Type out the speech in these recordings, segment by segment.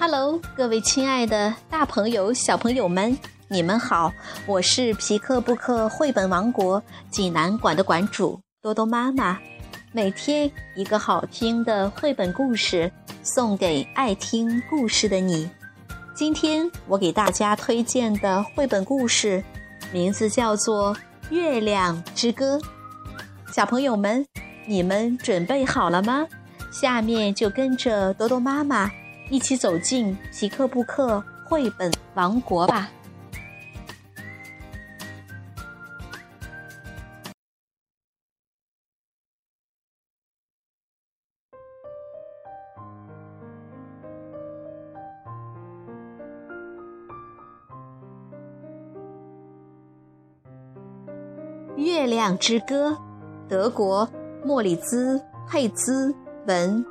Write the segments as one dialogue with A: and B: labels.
A: Hello，各位亲爱的大朋友、小朋友们，你们好！我是皮克布克绘本王国济南馆的馆主多多妈妈。每天一个好听的绘本故事，送给爱听故事的你。今天我给大家推荐的绘本故事，名字叫做《月亮之歌》。小朋友们，你们准备好了吗？下面就跟着多多妈妈一起走进皮克布克绘本王国吧。《月亮之歌》，德国莫里兹佩兹。文，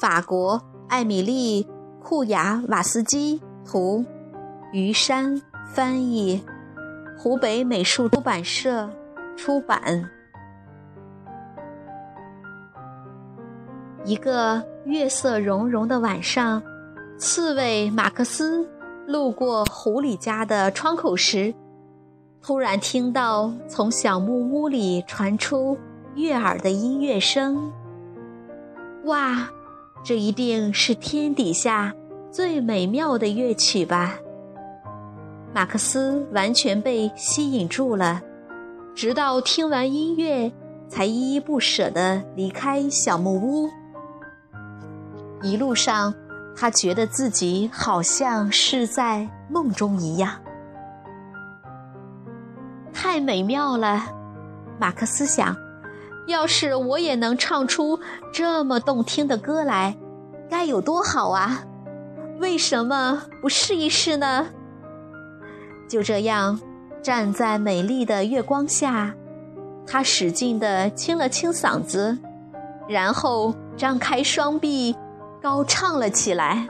A: 法国艾米丽·库雅瓦斯基图，于山翻译，湖北美术出版社出版。一个月色融融的晚上，刺猬马克思路过狐狸家的窗口时，突然听到从小木屋里传出悦耳的音乐声。哇，这一定是天底下最美妙的乐曲吧！马克思完全被吸引住了，直到听完音乐，才依依不舍地离开小木屋。一路上，他觉得自己好像是在梦中一样，太美妙了，马克思想。要是我也能唱出这么动听的歌来，该有多好啊！为什么不试一试呢？就这样，站在美丽的月光下，他使劲地清了清嗓子，然后张开双臂，高唱了起来：“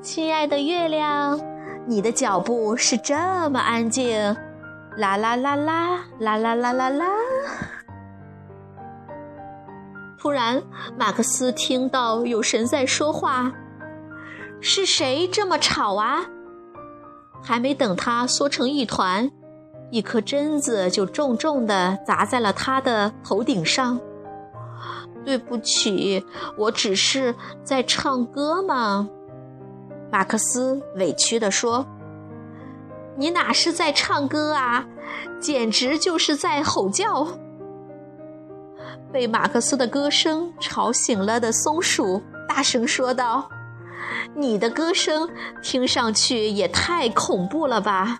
A: 亲爱的月亮，你的脚步是这么安静。”啦啦啦啦啦啦啦啦啦！突然，马克思听到有神在说话：“是谁这么吵啊？”还没等他缩成一团，一颗榛子就重重的砸在了他的头顶上。对不起，我只是在唱歌嘛。”马克思委屈地说。你哪是在唱歌啊，简直就是在吼叫！被马克思的歌声吵醒了的松鼠大声说道：“你的歌声听上去也太恐怖了吧！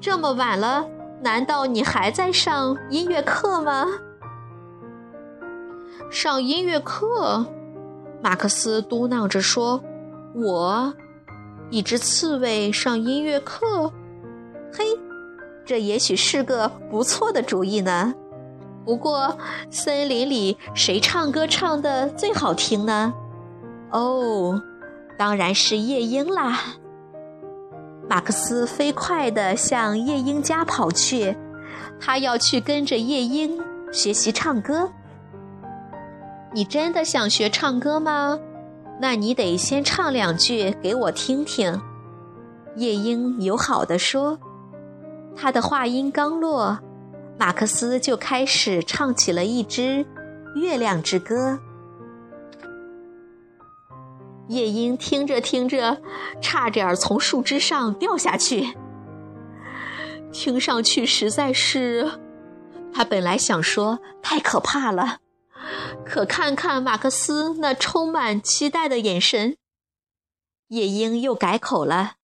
A: 这么晚了，难道你还在上音乐课吗？”上音乐课，马克思嘟囔着说：“我，一只刺猬上音乐课。”嘿，这也许是个不错的主意呢。不过，森林里谁唱歌唱的最好听呢？哦，当然是夜莺啦。马克思飞快地向夜莺家跑去，他要去跟着夜莺学习唱歌。你真的想学唱歌吗？那你得先唱两句给我听听。夜莺友好地说。他的话音刚落，马克思就开始唱起了一支《月亮之歌》。夜莺听着听着，差点从树枝上掉下去。听上去实在是……他本来想说太可怕了，可看看马克思那充满期待的眼神，夜莺又改口了。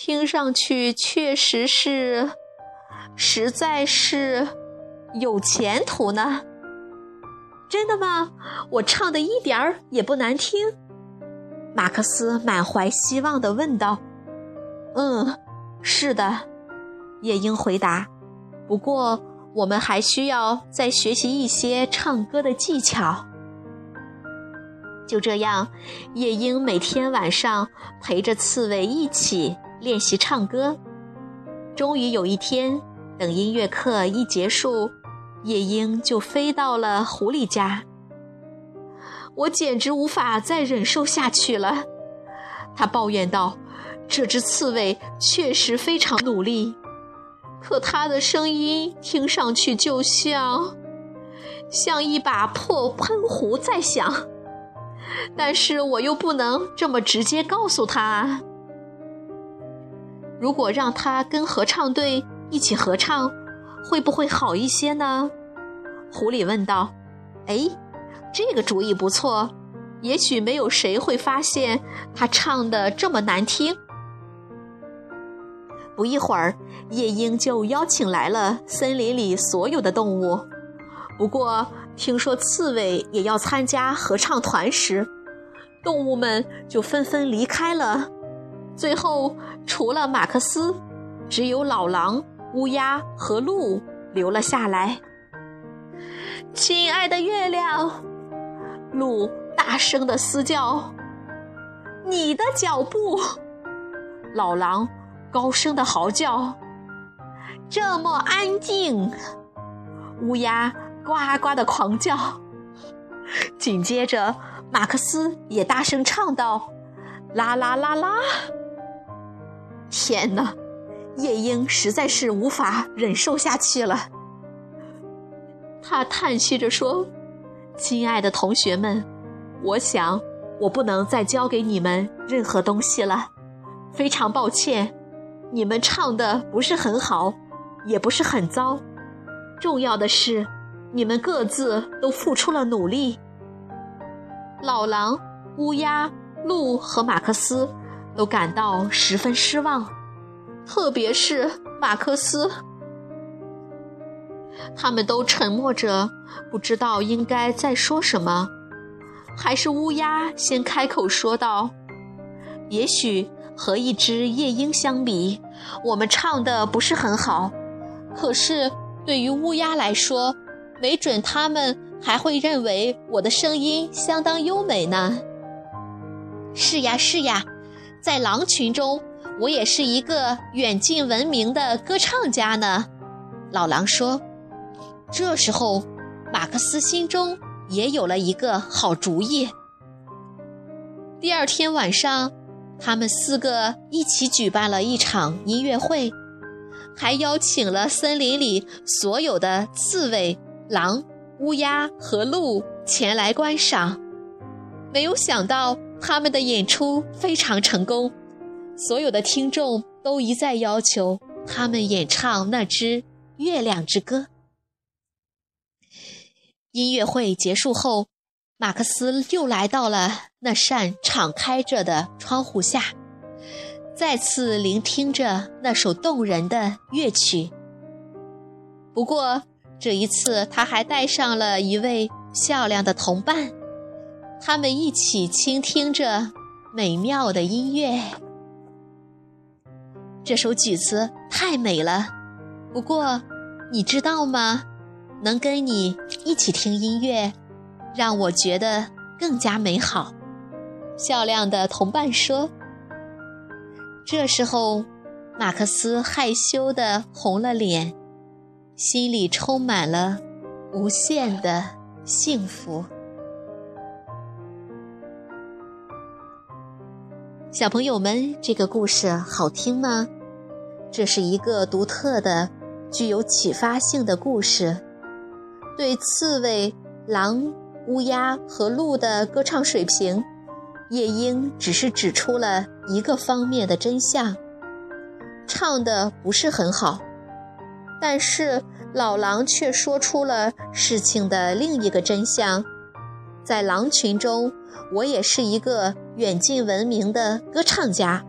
A: 听上去确实是，实在是有前途呢。真的吗？我唱的一点儿也不难听。马克思满怀希望地问道。“嗯，是的。”夜莺回答。“不过，我们还需要再学习一些唱歌的技巧。”就这样，夜莺每天晚上陪着刺猬一起。练习唱歌，终于有一天，等音乐课一结束，夜莺就飞到了狐狸家。我简直无法再忍受下去了。他抱怨道：“这只刺猬确实非常努力，可它的声音听上去就像……像一把破喷壶在响。但是我又不能这么直接告诉他。如果让他跟合唱队一起合唱，会不会好一些呢？”狐狸问道。“哎。”这个主意不错，也许没有谁会发现他唱的这么难听。不一会儿，夜莺就邀请来了森林里所有的动物。不过，听说刺猬也要参加合唱团时，动物们就纷纷离开了。最后，除了马克思，只有老狼、乌鸦和鹿留了下来。亲爱的月亮。鹿大声的嘶叫，你的脚步。老狼高声的嚎叫，这么安静。乌鸦呱呱的狂叫。紧接着，马克思也大声唱道：“啦啦啦啦！”天哪，夜莺实在是无法忍受下去了。他叹息着说。亲爱的同学们，我想我不能再教给你们任何东西了，非常抱歉。你们唱的不是很好，也不是很糟，重要的是你们各自都付出了努力。老狼、乌鸦、鹿和马克思都感到十分失望，特别是马克思。他们都沉默着，不知道应该再说什么。还是乌鸦先开口说道：“也许和一只夜莺相比，我们唱的不是很好。可是对于乌鸦来说，没准他们还会认为我的声音相当优美呢。”“是呀，是呀，在狼群中，我也是一个远近闻名的歌唱家呢。”老狼说。这时候，马克思心中也有了一个好主意。第二天晚上，他们四个一起举办了一场音乐会，还邀请了森林里所有的刺猬、狼、乌鸦和鹿前来观赏。没有想到，他们的演出非常成功，所有的听众都一再要求他们演唱那支《月亮之歌》。音乐会结束后，马克思又来到了那扇敞开着的窗户下，再次聆听着那首动人的乐曲。不过这一次，他还带上了一位漂亮的同伴，他们一起倾听着美妙的音乐。这首曲子太美了，不过你知道吗？能跟你一起听音乐，让我觉得更加美好。漂亮的同伴说。这时候，马克思害羞的红了脸，心里充满了无限的幸福。小朋友们，这个故事好听吗？这是一个独特的、具有启发性的故事。对刺猬、狼、乌鸦和鹿的歌唱水平，夜莺只是指出了一个方面的真相：唱的不是很好。但是老狼却说出了事情的另一个真相：在狼群中，我也是一个远近闻名的歌唱家。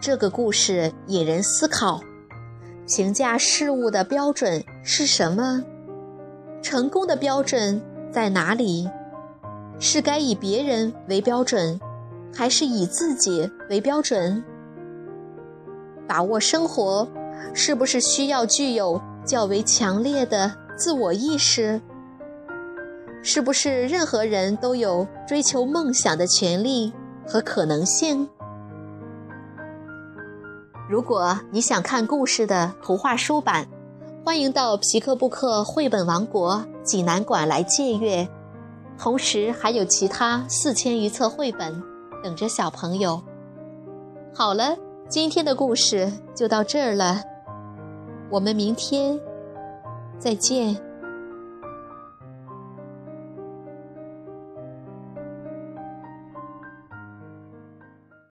A: 这个故事引人思考。评价事物的标准是什么？成功的标准在哪里？是该以别人为标准，还是以自己为标准？把握生活，是不是需要具有较为强烈的自我意识？是不是任何人都有追求梦想的权利和可能性？如果你想看故事的图画书版，欢迎到皮克布克绘本王国济南馆来借阅。同时还有其他四千余册绘本等着小朋友。好了，今天的故事就到这儿了，我们明天再见。